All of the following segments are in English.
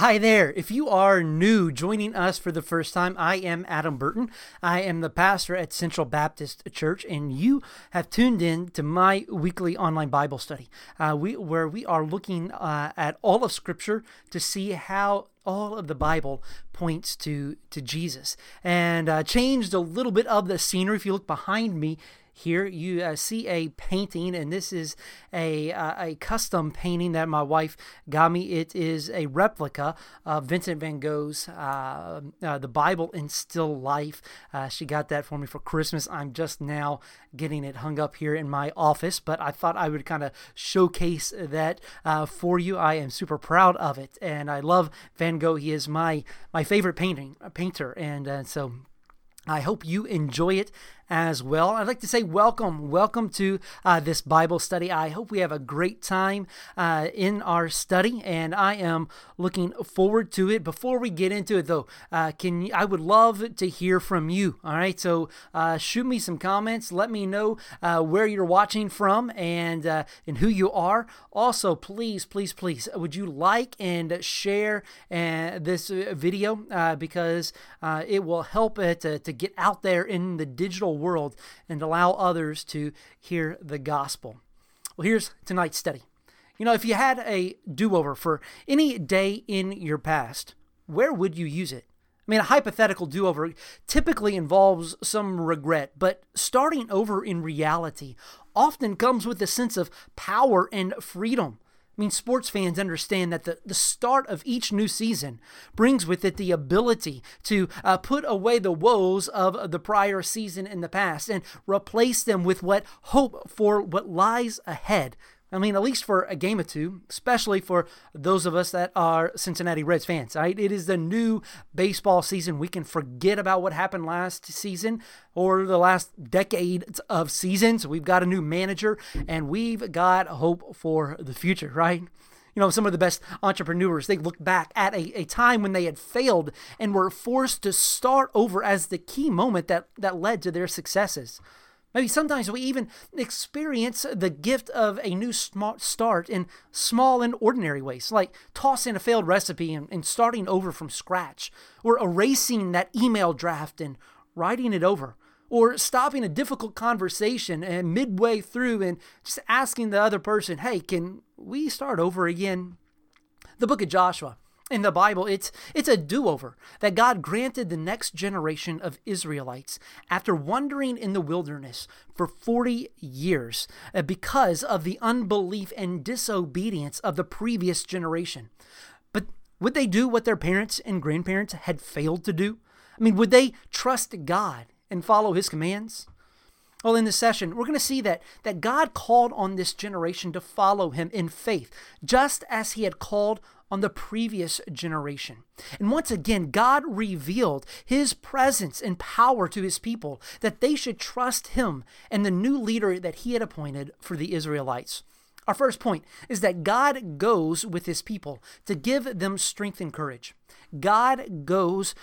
Hi there. If you are new joining us for the first time, I am Adam Burton. I am the pastor at Central Baptist Church, and you have tuned in to my weekly online Bible study, uh, we, where we are looking uh, at all of Scripture to see how all of the Bible points to to Jesus. And uh, changed a little bit of the scenery. If you look behind me, here you uh, see a painting, and this is a, uh, a custom painting that my wife got me. It is a replica of Vincent van Gogh's uh, uh The Bible in Still Life. Uh, she got that for me for Christmas. I'm just now getting it hung up here in my office, but I thought I would kind of showcase that for you. I am super proud of it, and I love Van Gogh. He is my my favorite painting painter, and so I hope you enjoy it as well. I'd like to say welcome, welcome to uh, this Bible study. I hope we have a great time uh, in our study, and I am looking forward to it. Before we get into it, though, uh, can you, I would love to hear from you. All right, so uh, shoot me some comments. Let me know uh, where you're watching from and uh, and who you are. Also, please, please, please, would you like and share this video because it will help it to, to get out there in the digital world and allow others to hear the gospel. Well, here's tonight's study. You know, if you had a do over for any day in your past, where would you use it? I mean, a hypothetical do over typically involves some regret, but starting over in reality often comes with a sense of power and freedom. I mean, sports fans understand that the, the start of each new season brings with it the ability to uh, put away the woes of the prior season in the past and replace them with what hope for what lies ahead I mean, at least for a game or two, especially for those of us that are Cincinnati Reds fans, right? It is the new baseball season. We can forget about what happened last season or the last decade of seasons. We've got a new manager and we've got hope for the future, right? You know, some of the best entrepreneurs, they look back at a, a time when they had failed and were forced to start over as the key moment that, that led to their successes. Maybe sometimes we even experience the gift of a new smart start in small and ordinary ways, like tossing a failed recipe and, and starting over from scratch, or erasing that email draft and writing it over, or stopping a difficult conversation and midway through and just asking the other person, hey, can we start over again? The book of Joshua in the Bible, it's it's a do-over that God granted the next generation of Israelites after wandering in the wilderness for 40 years uh, because of the unbelief and disobedience of the previous generation. But would they do what their parents and grandparents had failed to do? I mean, would they trust God and follow his commands? Well, in this session, we're going to see that, that God called on this generation to follow him in faith, just as he had called on the previous generation. And once again, God revealed his presence and power to his people that they should trust him and the new leader that he had appointed for the Israelites. Our first point is that God goes with his people to give them strength and courage. God goes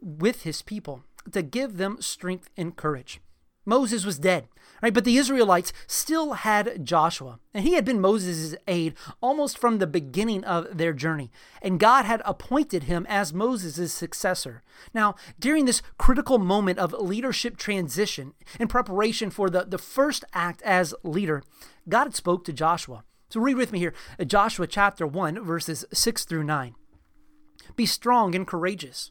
with his people to give them strength and courage. Moses was dead, right? But the Israelites still had Joshua, and he had been Moses' aide almost from the beginning of their journey. And God had appointed him as Moses' successor. Now, during this critical moment of leadership transition in preparation for the, the first act as leader, God spoke to Joshua. So read with me here Joshua chapter 1, verses 6 through 9. Be strong and courageous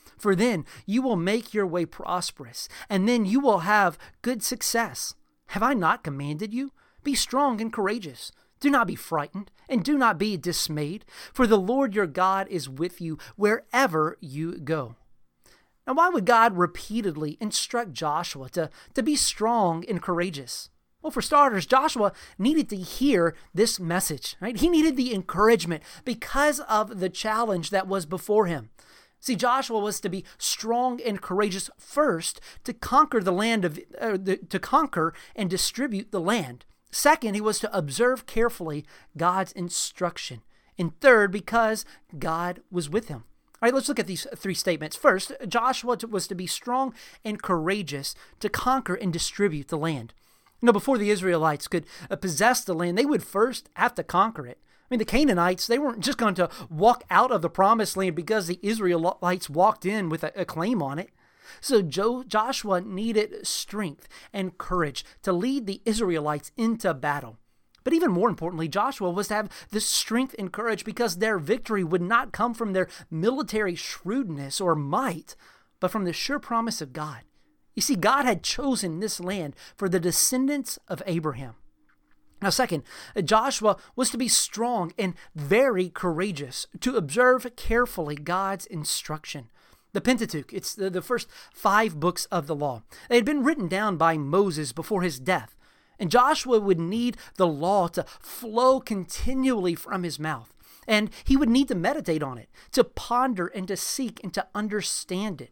for then you will make your way prosperous, and then you will have good success. Have I not commanded you? Be strong and courageous. Do not be frightened, and do not be dismayed, for the Lord your God is with you wherever you go. Now, why would God repeatedly instruct Joshua to, to be strong and courageous? Well, for starters, Joshua needed to hear this message, right? He needed the encouragement because of the challenge that was before him. See, Joshua was to be strong and courageous first to conquer the land of uh, the, to conquer and distribute the land. Second, he was to observe carefully God's instruction. And third, because God was with him. All right, let's look at these three statements. First, Joshua was to be strong and courageous to conquer and distribute the land. Know, before the Israelites could uh, possess the land, they would first have to conquer it. I mean, the Canaanites, they weren't just going to walk out of the promised land because the Israelites walked in with a, a claim on it. So jo- Joshua needed strength and courage to lead the Israelites into battle. But even more importantly, Joshua was to have this strength and courage because their victory would not come from their military shrewdness or might, but from the sure promise of God. You see, God had chosen this land for the descendants of Abraham. Now, second, Joshua was to be strong and very courageous, to observe carefully God's instruction. The Pentateuch, it's the, the first five books of the law. They had been written down by Moses before his death, and Joshua would need the law to flow continually from his mouth. And he would need to meditate on it, to ponder and to seek and to understand it.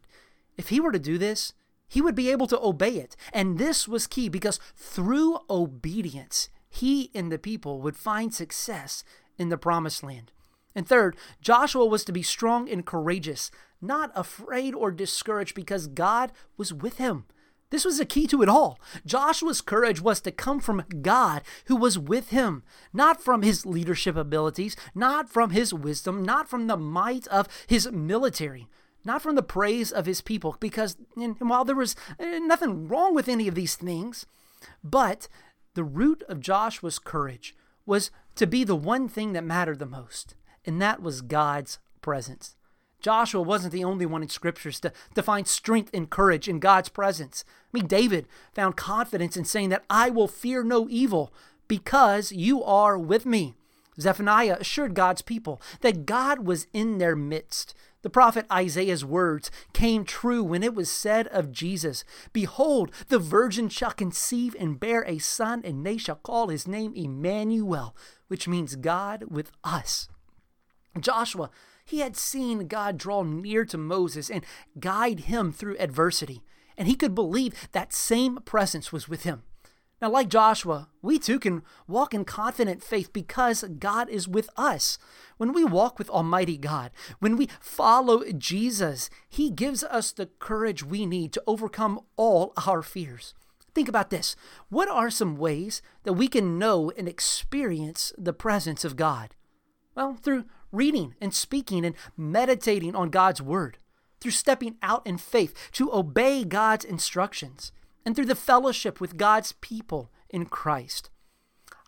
If he were to do this, he would be able to obey it. And this was key because through obedience, he and the people would find success in the promised land. And third, Joshua was to be strong and courageous, not afraid or discouraged because God was with him. This was the key to it all. Joshua's courage was to come from God who was with him, not from his leadership abilities, not from his wisdom, not from the might of his military, not from the praise of his people, because and while there was eh, nothing wrong with any of these things, but the root of Joshua's courage was to be the one thing that mattered the most, and that was God's presence. Joshua wasn't the only one in scriptures to, to find strength and courage in God's presence. I mean, David found confidence in saying that I will fear no evil because you are with me. Zephaniah assured God's people that God was in their midst. The prophet Isaiah's words came true when it was said of Jesus Behold, the virgin shall conceive and bear a son, and they shall call his name Emmanuel, which means God with us. Joshua, he had seen God draw near to Moses and guide him through adversity, and he could believe that same presence was with him. Now, like Joshua, we too can walk in confident faith because God is with us. When we walk with Almighty God, when we follow Jesus, He gives us the courage we need to overcome all our fears. Think about this. What are some ways that we can know and experience the presence of God? Well, through reading and speaking and meditating on God's Word, through stepping out in faith to obey God's instructions and through the fellowship with God's people in Christ.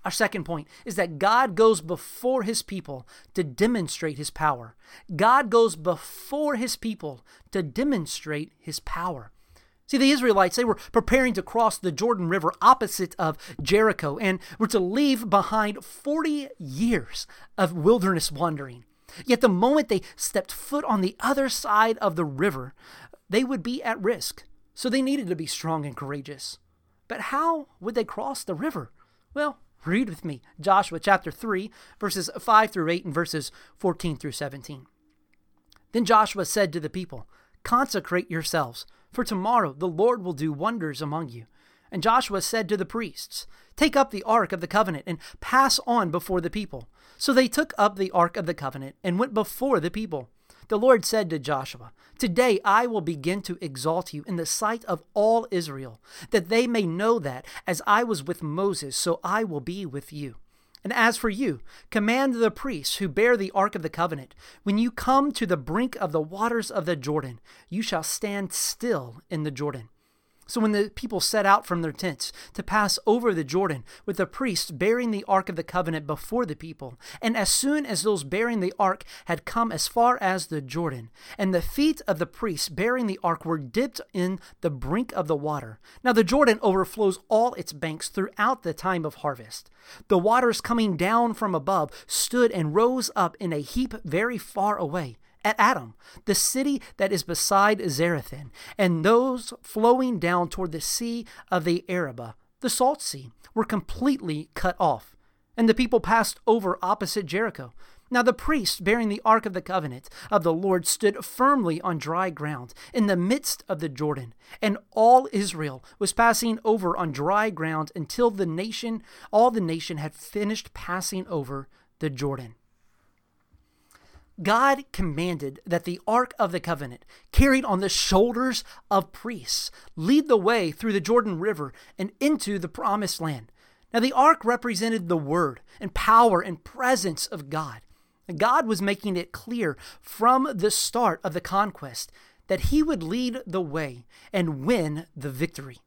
Our second point is that God goes before his people to demonstrate his power. God goes before his people to demonstrate his power. See, the Israelites, they were preparing to cross the Jordan River opposite of Jericho and were to leave behind 40 years of wilderness wandering. Yet the moment they stepped foot on the other side of the river, they would be at risk. So they needed to be strong and courageous. But how would they cross the river? Well, read with me Joshua chapter 3, verses 5 through 8, and verses 14 through 17. Then Joshua said to the people, Consecrate yourselves, for tomorrow the Lord will do wonders among you. And Joshua said to the priests, Take up the ark of the covenant and pass on before the people. So they took up the ark of the covenant and went before the people. The Lord said to Joshua, Today I will begin to exalt you in the sight of all Israel, that they may know that, as I was with Moses, so I will be with you. And as for you, command the priests who bear the ark of the covenant, when you come to the brink of the waters of the Jordan, you shall stand still in the Jordan. So when the people set out from their tents to pass over the Jordan, with the priests bearing the ark of the covenant before the people, and as soon as those bearing the ark had come as far as the Jordan, and the feet of the priests bearing the ark were dipped in the brink of the water. Now the Jordan overflows all its banks throughout the time of harvest. The waters coming down from above stood and rose up in a heap very far away at Adam, the city that is beside Zarethan, and those flowing down toward the sea of the Arabah, the Salt Sea, were completely cut off, and the people passed over opposite Jericho. Now the priest bearing the Ark of the Covenant of the Lord stood firmly on dry ground in the midst of the Jordan, and all Israel was passing over on dry ground until the nation, all the nation had finished passing over the Jordan. God commanded that the Ark of the Covenant, carried on the shoulders of priests, lead the way through the Jordan River and into the Promised Land. Now, the Ark represented the Word and power and presence of God. God was making it clear from the start of the conquest that he would lead the way and win the victory.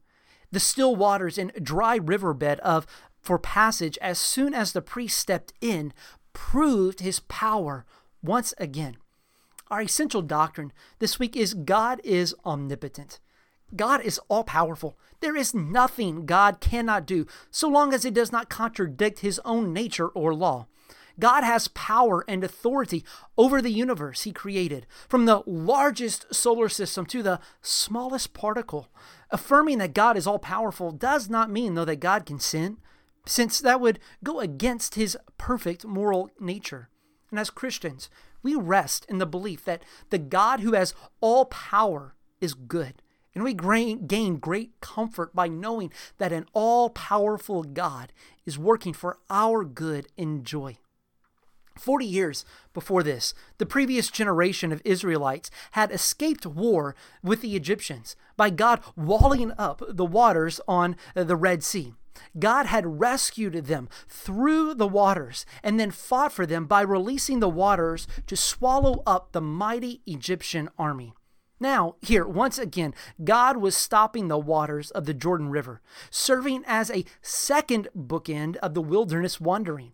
The still waters and dry riverbed of for passage as soon as the priest stepped in proved his power once again. Our essential doctrine this week is God is omnipotent. God is all powerful. There is nothing God cannot do so long as it does not contradict his own nature or law. God has power and authority over the universe He created, from the largest solar system to the smallest particle. Affirming that God is all powerful does not mean, though, that God can sin, since that would go against His perfect moral nature. And as Christians, we rest in the belief that the God who has all power is good. And we gain great comfort by knowing that an all powerful God is working for our good and joy. 40 years before this, the previous generation of Israelites had escaped war with the Egyptians by God walling up the waters on the Red Sea. God had rescued them through the waters and then fought for them by releasing the waters to swallow up the mighty Egyptian army. Now, here, once again, God was stopping the waters of the Jordan River, serving as a second bookend of the wilderness wandering.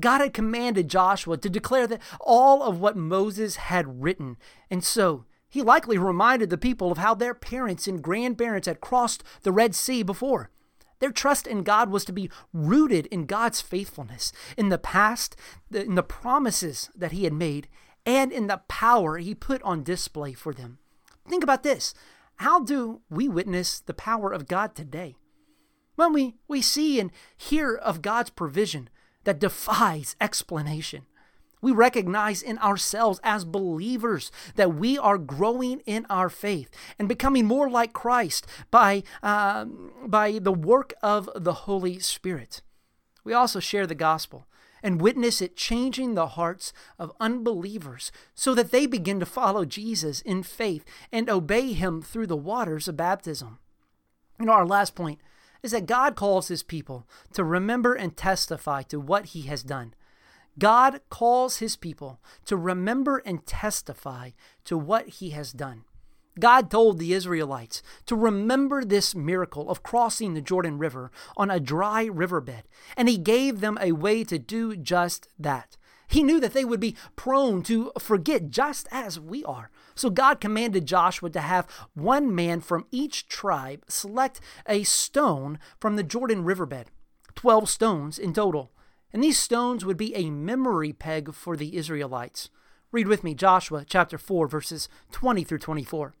God had commanded Joshua to declare that all of what Moses had written. And so he likely reminded the people of how their parents and grandparents had crossed the Red Sea before. Their trust in God was to be rooted in God's faithfulness, in the past, in the promises that He had made, and in the power He put on display for them. Think about this. How do we witness the power of God today? When we, we see and hear of God's provision, that defies explanation. We recognize in ourselves as believers that we are growing in our faith and becoming more like Christ by, uh, by the work of the Holy Spirit. We also share the gospel and witness it changing the hearts of unbelievers so that they begin to follow Jesus in faith and obey him through the waters of baptism. You know, our last point is that God calls his people to remember and testify to what he has done. God calls his people to remember and testify to what he has done. God told the Israelites to remember this miracle of crossing the Jordan River on a dry riverbed, and he gave them a way to do just that. He knew that they would be prone to forget just as we are. So God commanded Joshua to have one man from each tribe select a stone from the Jordan riverbed, 12 stones in total. And these stones would be a memory peg for the Israelites. Read with me Joshua chapter 4, verses 20 through 24.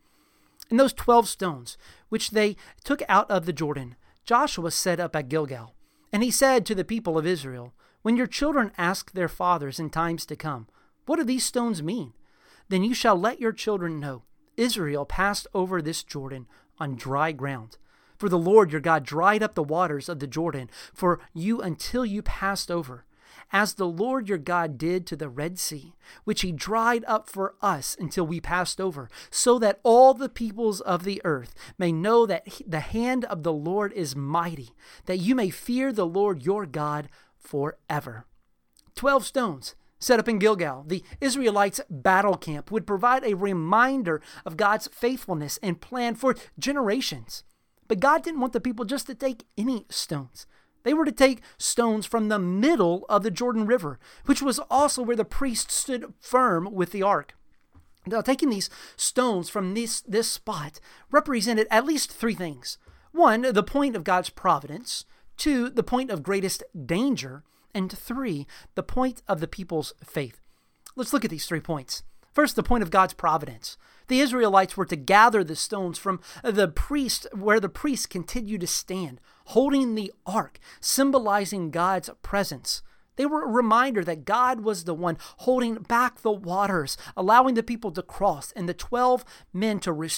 And those 12 stones, which they took out of the Jordan, Joshua set up at Gilgal. And he said to the people of Israel, when your children ask their fathers in times to come, What do these stones mean? Then you shall let your children know Israel passed over this Jordan on dry ground. For the Lord your God dried up the waters of the Jordan for you until you passed over, as the Lord your God did to the Red Sea, which he dried up for us until we passed over, so that all the peoples of the earth may know that the hand of the Lord is mighty, that you may fear the Lord your God forever. Twelve stones set up in Gilgal, the Israelites' battle camp, would provide a reminder of God's faithfulness and plan for generations. But God didn't want the people just to take any stones. They were to take stones from the middle of the Jordan River, which was also where the priests stood firm with the ark. Now, taking these stones from this, this spot represented at least three things. One, the point of God's providence. Two, the point of greatest danger. And three, the point of the people's faith. Let's look at these three points. First, the point of God's providence. The Israelites were to gather the stones from the priest where the priests continued to stand, holding the ark, symbolizing God's presence. They were a reminder that God was the one holding back the waters, allowing the people to cross, and the 12 men to,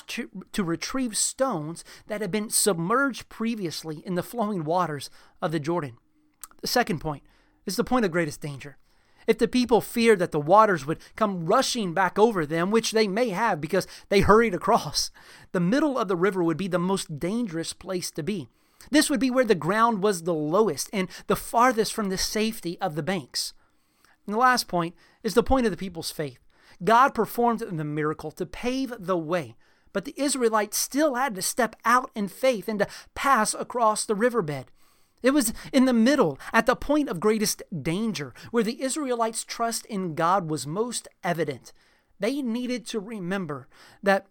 to retrieve stones that had been submerged previously in the flowing waters of the Jordan. The second point is the point of greatest danger. If the people feared that the waters would come rushing back over them, which they may have because they hurried across, the middle of the river would be the most dangerous place to be. This would be where the ground was the lowest and the farthest from the safety of the banks. And the last point is the point of the people's faith. God performed the miracle to pave the way, but the Israelites still had to step out in faith and to pass across the riverbed. It was in the middle, at the point of greatest danger, where the Israelites' trust in God was most evident. They needed to remember that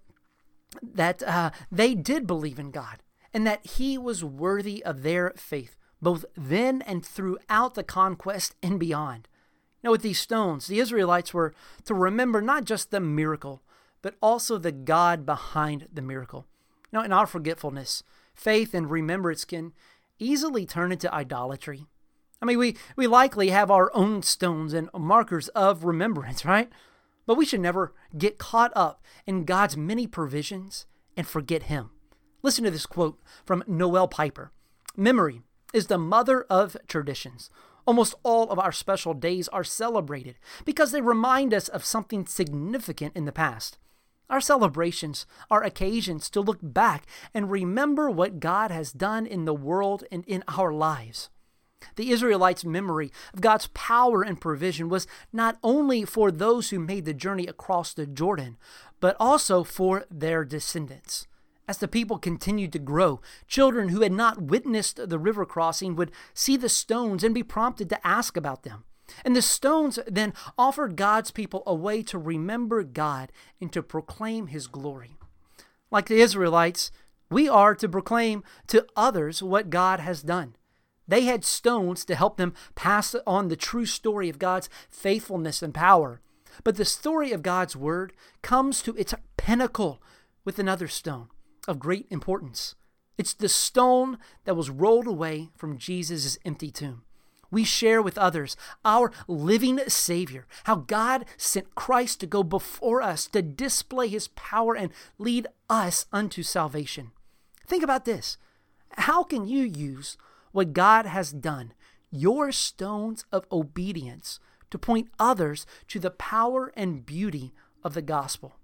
that uh, they did believe in God and that He was worthy of their faith, both then and throughout the conquest and beyond. Now, with these stones, the Israelites were to remember not just the miracle, but also the God behind the miracle. Now, in our forgetfulness, faith and remembrance can easily turn into idolatry. I mean, we, we likely have our own stones and markers of remembrance, right? But we should never get caught up in God's many provisions and forget Him. Listen to this quote from Noel Piper Memory is the mother of traditions. Almost all of our special days are celebrated because they remind us of something significant in the past. Our celebrations are occasions to look back and remember what God has done in the world and in our lives. The Israelites' memory of God's power and provision was not only for those who made the journey across the Jordan, but also for their descendants. As the people continued to grow, children who had not witnessed the river crossing would see the stones and be prompted to ask about them. And the stones then offered God's people a way to remember God and to proclaim his glory. Like the Israelites, we are to proclaim to others what God has done. They had stones to help them pass on the true story of God's faithfulness and power. But the story of God's word comes to its pinnacle with another stone of great importance. It's the stone that was rolled away from Jesus' empty tomb we share with others our living Savior, how God sent Christ to go before us to display his power and lead us unto salvation. Think about this. How can you use what God has done, your stones of obedience, to point others to the power and beauty of the gospel?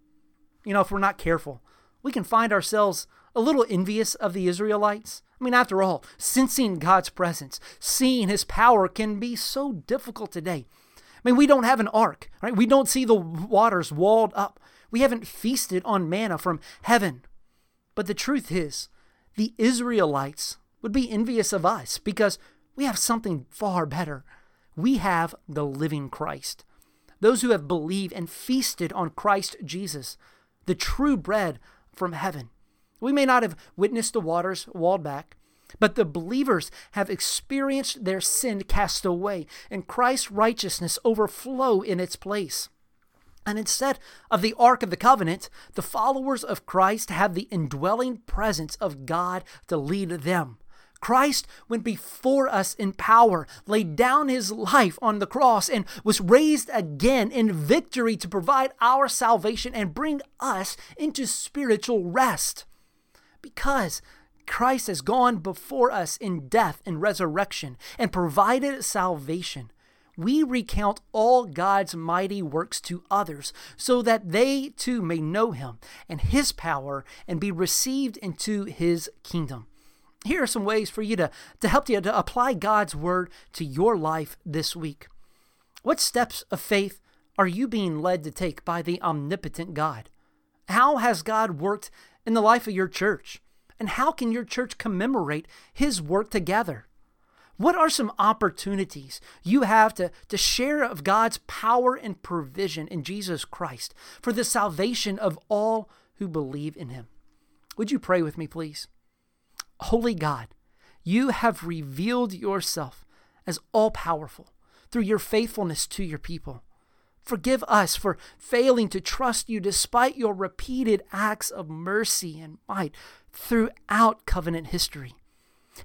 You know, if we're not careful, we can find ourselves a little envious of the Israelites I mean, after all, sensing God's presence, seeing his power can be so difficult today. I mean, we don't have an ark, right? We don't see the waters walled up. We haven't feasted on manna from heaven. But the truth is, the Israelites would be envious of us because we have something far better. We have the living Christ. Those who have believed and feasted on Christ Jesus, the true bread from heaven. We may not have witnessed the waters walled back, but the believers have experienced their sin cast away and Christ's righteousness overflow in its place. And instead of the Ark of the Covenant, the followers of Christ have the indwelling presence of God to lead them. Christ went before us in power, laid down his life on the cross, and was raised again in victory to provide our salvation and bring us into spiritual rest because Christ has gone before us in death and resurrection and provided salvation. We recount all God's mighty works to others so that they too may know him and his power and be received into his kingdom. Here are some ways for you to, to help you to apply God's word to your life this week. What steps of faith are you being led to take by the omnipotent God? How has God worked in the life of your church? And how can your church commemorate his work together? What are some opportunities you have to, to share of God's power and provision in Jesus Christ for the salvation of all who believe in him? Would you pray with me, please? Holy God, you have revealed yourself as all powerful through your faithfulness to your people. Forgive us for failing to trust you despite your repeated acts of mercy and might throughout covenant history.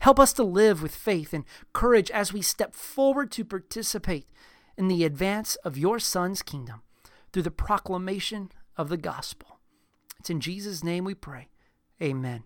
Help us to live with faith and courage as we step forward to participate in the advance of your Son's kingdom through the proclamation of the gospel. It's in Jesus' name we pray. Amen.